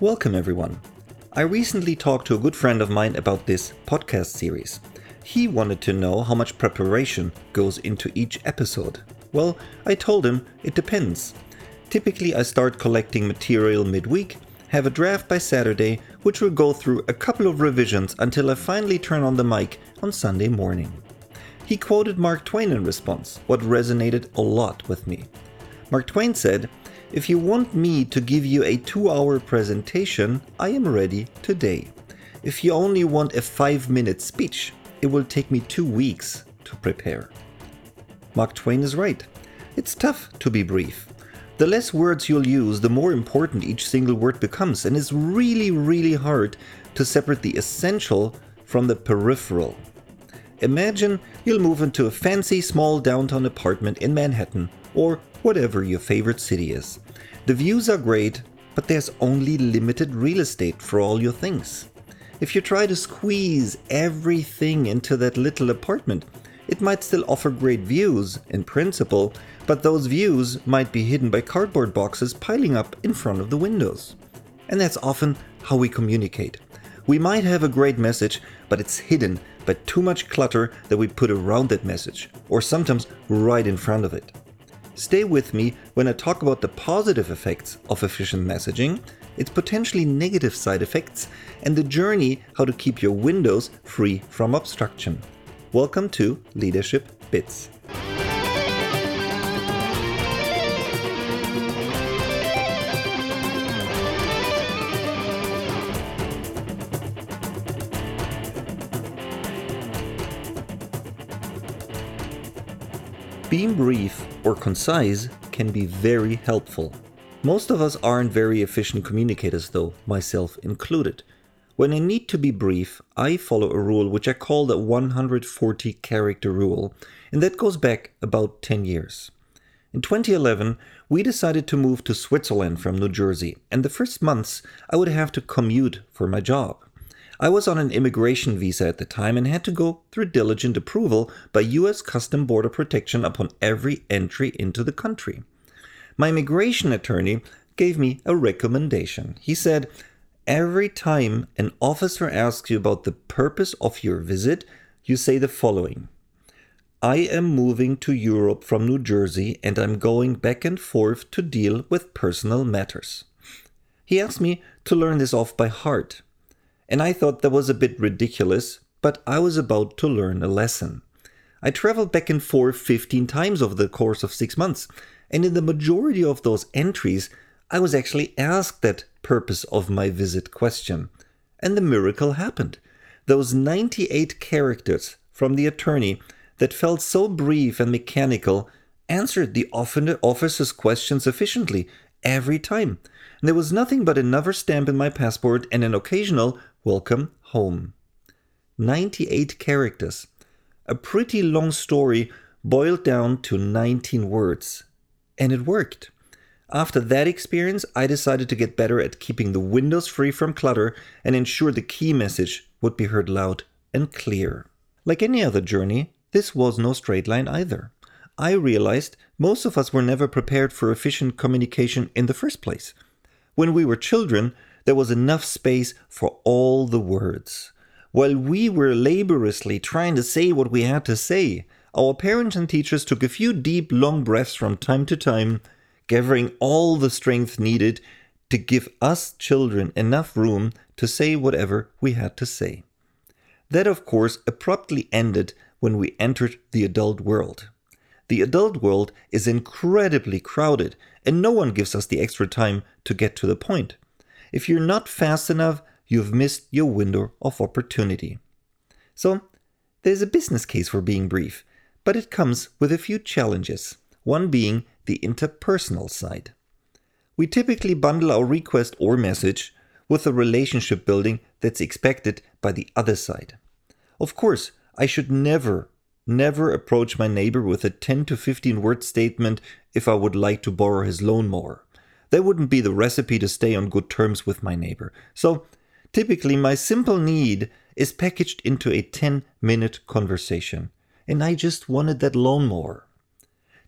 Welcome, everyone. I recently talked to a good friend of mine about this podcast series. He wanted to know how much preparation goes into each episode. Well, I told him it depends. Typically, I start collecting material midweek, have a draft by Saturday, which will go through a couple of revisions until I finally turn on the mic on Sunday morning. He quoted Mark Twain in response, what resonated a lot with me. Mark Twain said, if you want me to give you a two hour presentation, I am ready today. If you only want a five minute speech, it will take me two weeks to prepare. Mark Twain is right. It's tough to be brief. The less words you'll use, the more important each single word becomes, and it's really, really hard to separate the essential from the peripheral. Imagine you'll move into a fancy small downtown apartment in Manhattan or whatever your favorite city is. The views are great, but there's only limited real estate for all your things. If you try to squeeze everything into that little apartment, it might still offer great views in principle, but those views might be hidden by cardboard boxes piling up in front of the windows. And that's often how we communicate. We might have a great message, but it's hidden by too much clutter that we put around that message, or sometimes right in front of it. Stay with me when I talk about the positive effects of efficient messaging, its potentially negative side effects, and the journey how to keep your windows free from obstruction. Welcome to Leadership Bits. Being brief or concise can be very helpful. Most of us aren't very efficient communicators, though, myself included. When I need to be brief, I follow a rule which I call the 140 character rule, and that goes back about 10 years. In 2011, we decided to move to Switzerland from New Jersey, and the first months I would have to commute for my job. I was on an immigration visa at the time and had to go through diligent approval by US Custom Border Protection upon every entry into the country. My immigration attorney gave me a recommendation. He said, Every time an officer asks you about the purpose of your visit, you say the following I am moving to Europe from New Jersey and I'm going back and forth to deal with personal matters. He asked me to learn this off by heart and I thought that was a bit ridiculous, but I was about to learn a lesson. I traveled back and forth 15 times over the course of six months, and in the majority of those entries, I was actually asked that purpose of my visit question. And the miracle happened. Those 98 characters from the attorney that felt so brief and mechanical answered the officer's questions efficiently every time. And there was nothing but another stamp in my passport and an occasional Welcome Home. 98 characters. A pretty long story boiled down to 19 words. And it worked. After that experience, I decided to get better at keeping the windows free from clutter and ensure the key message would be heard loud and clear. Like any other journey, this was no straight line either. I realized most of us were never prepared for efficient communication in the first place. When we were children, there was enough space for all the words. While we were laboriously trying to say what we had to say, our parents and teachers took a few deep, long breaths from time to time, gathering all the strength needed to give us children enough room to say whatever we had to say. That, of course, abruptly ended when we entered the adult world. The adult world is incredibly crowded, and no one gives us the extra time to get to the point. If you're not fast enough, you've missed your window of opportunity. So, there's a business case for being brief, but it comes with a few challenges, one being the interpersonal side. We typically bundle our request or message with a relationship building that's expected by the other side. Of course, I should never, never approach my neighbor with a 10 to 15 word statement if I would like to borrow his lawnmower. That wouldn't be the recipe to stay on good terms with my neighbor. So typically, my simple need is packaged into a 10 minute conversation. And I just wanted that lawnmower.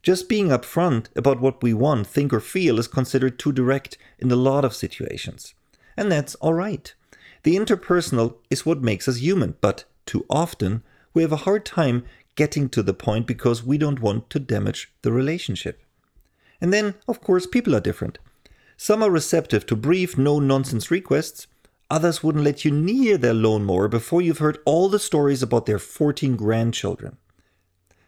Just being upfront about what we want, think, or feel is considered too direct in a lot of situations. and that's alright. The interpersonal is what makes us human, but too often we have a hard time getting to the point because we don't want to damage the relationship. And then, of course, people are different. Some are receptive to brief, no nonsense requests. Others wouldn't let you near their lawnmower before you've heard all the stories about their 14 grandchildren.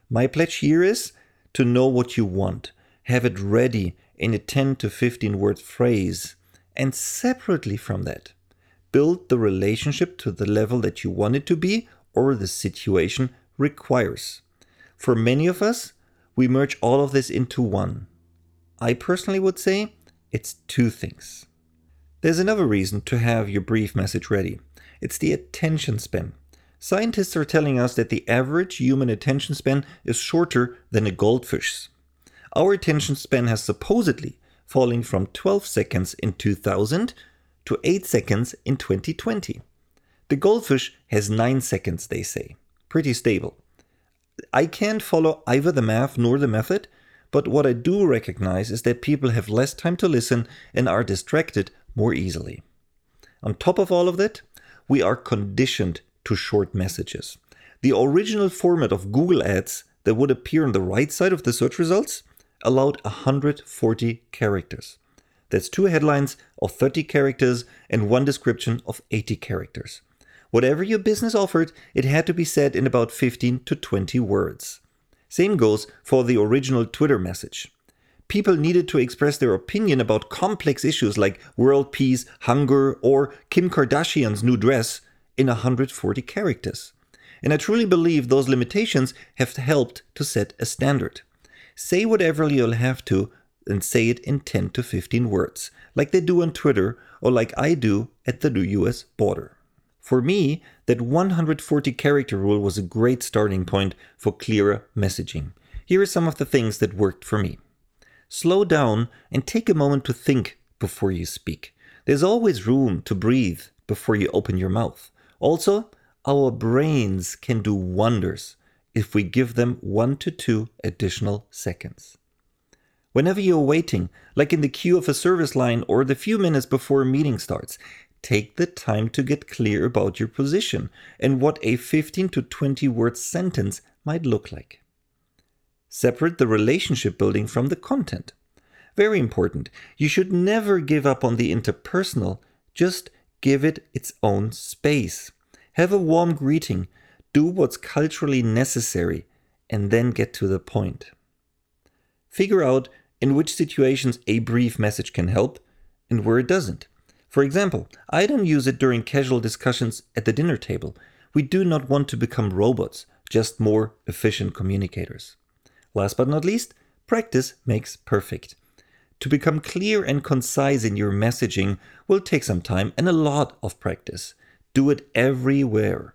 My pledge here is to know what you want, have it ready in a 10 to 15 word phrase, and separately from that, build the relationship to the level that you want it to be or the situation requires. For many of us, we merge all of this into one. I personally would say it's two things. There's another reason to have your brief message ready it's the attention span. Scientists are telling us that the average human attention span is shorter than a goldfish's. Our attention span has supposedly fallen from 12 seconds in 2000 to 8 seconds in 2020. The goldfish has 9 seconds, they say. Pretty stable. I can't follow either the math nor the method, but what I do recognize is that people have less time to listen and are distracted more easily. On top of all of that, we are conditioned to short messages. The original format of Google Ads that would appear on the right side of the search results allowed 140 characters. That's two headlines of 30 characters and one description of 80 characters. Whatever your business offered, it had to be said in about 15 to 20 words. Same goes for the original Twitter message. People needed to express their opinion about complex issues like world peace, hunger, or Kim Kardashian's new dress in 140 characters. And I truly believe those limitations have helped to set a standard. Say whatever you'll have to and say it in 10 to 15 words, like they do on Twitter or like I do at the US border. For me, that 140 character rule was a great starting point for clearer messaging. Here are some of the things that worked for me. Slow down and take a moment to think before you speak. There's always room to breathe before you open your mouth. Also, our brains can do wonders if we give them one to two additional seconds. Whenever you're waiting, like in the queue of a service line or the few minutes before a meeting starts, take the time to get clear about your position and what a 15 to 20 word sentence might look like. Separate the relationship building from the content. Very important. You should never give up on the interpersonal, just give it its own space. Have a warm greeting, do what's culturally necessary, and then get to the point. Figure out in which situations a brief message can help and where it doesn't. For example, I don't use it during casual discussions at the dinner table. We do not want to become robots, just more efficient communicators. Last but not least, practice makes perfect. To become clear and concise in your messaging will take some time and a lot of practice. Do it everywhere.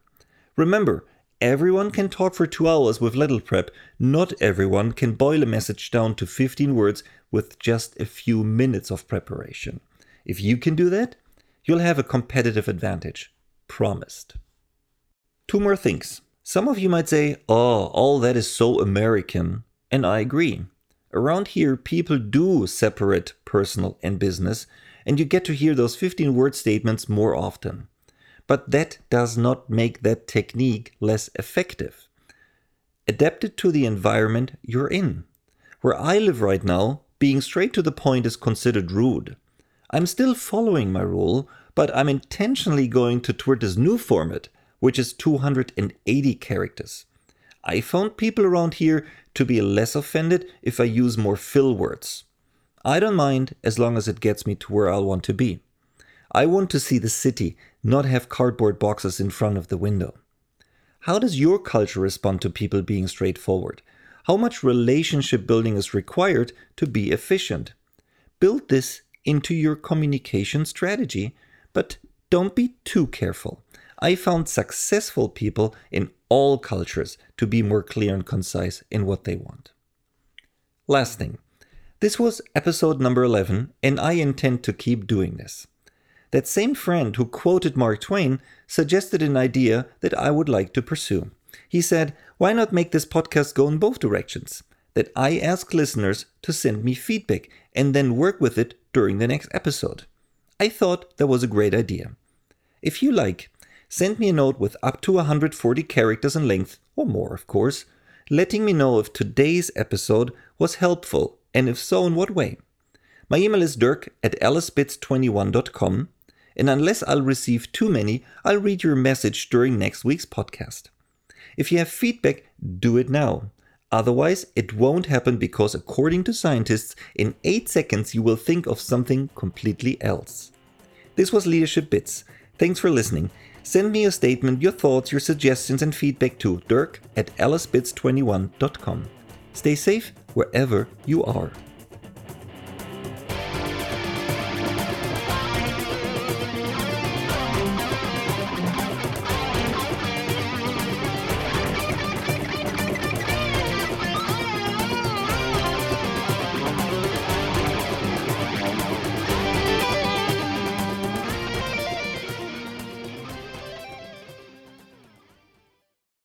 Remember, everyone can talk for two hours with little prep. Not everyone can boil a message down to 15 words with just a few minutes of preparation. If you can do that, you'll have a competitive advantage. Promised. Two more things. Some of you might say, oh, all that is so American. And I agree. Around here, people do separate personal and business, and you get to hear those 15 word statements more often. But that does not make that technique less effective. Adapt it to the environment you're in. Where I live right now, being straight to the point is considered rude. I'm still following my rule, but I'm intentionally going to Twitter's new format, which is 280 characters. I found people around here to be less offended if I use more fill words. I don't mind as long as it gets me to where I'll want to be. I want to see the city, not have cardboard boxes in front of the window. How does your culture respond to people being straightforward? How much relationship building is required to be efficient? Build this into your communication strategy, but don't be too careful. I found successful people in all cultures to be more clear and concise in what they want. Last thing, this was episode number 11, and I intend to keep doing this. That same friend who quoted Mark Twain suggested an idea that I would like to pursue. He said, Why not make this podcast go in both directions? That I ask listeners to send me feedback and then work with it during the next episode. I thought that was a great idea. If you like, send me a note with up to 140 characters in length, or more, of course, letting me know if today's episode was helpful, and if so, in what way. My email is dirk at alicebits21.com, and unless I'll receive too many, I'll read your message during next week's podcast. If you have feedback, do it now. Otherwise, it won't happen because, according to scientists, in 8 seconds you will think of something completely else. This was Leadership Bits. Thanks for listening. Send me a statement, your thoughts, your suggestions, and feedback to dirk at alicebits21.com. Stay safe wherever you are.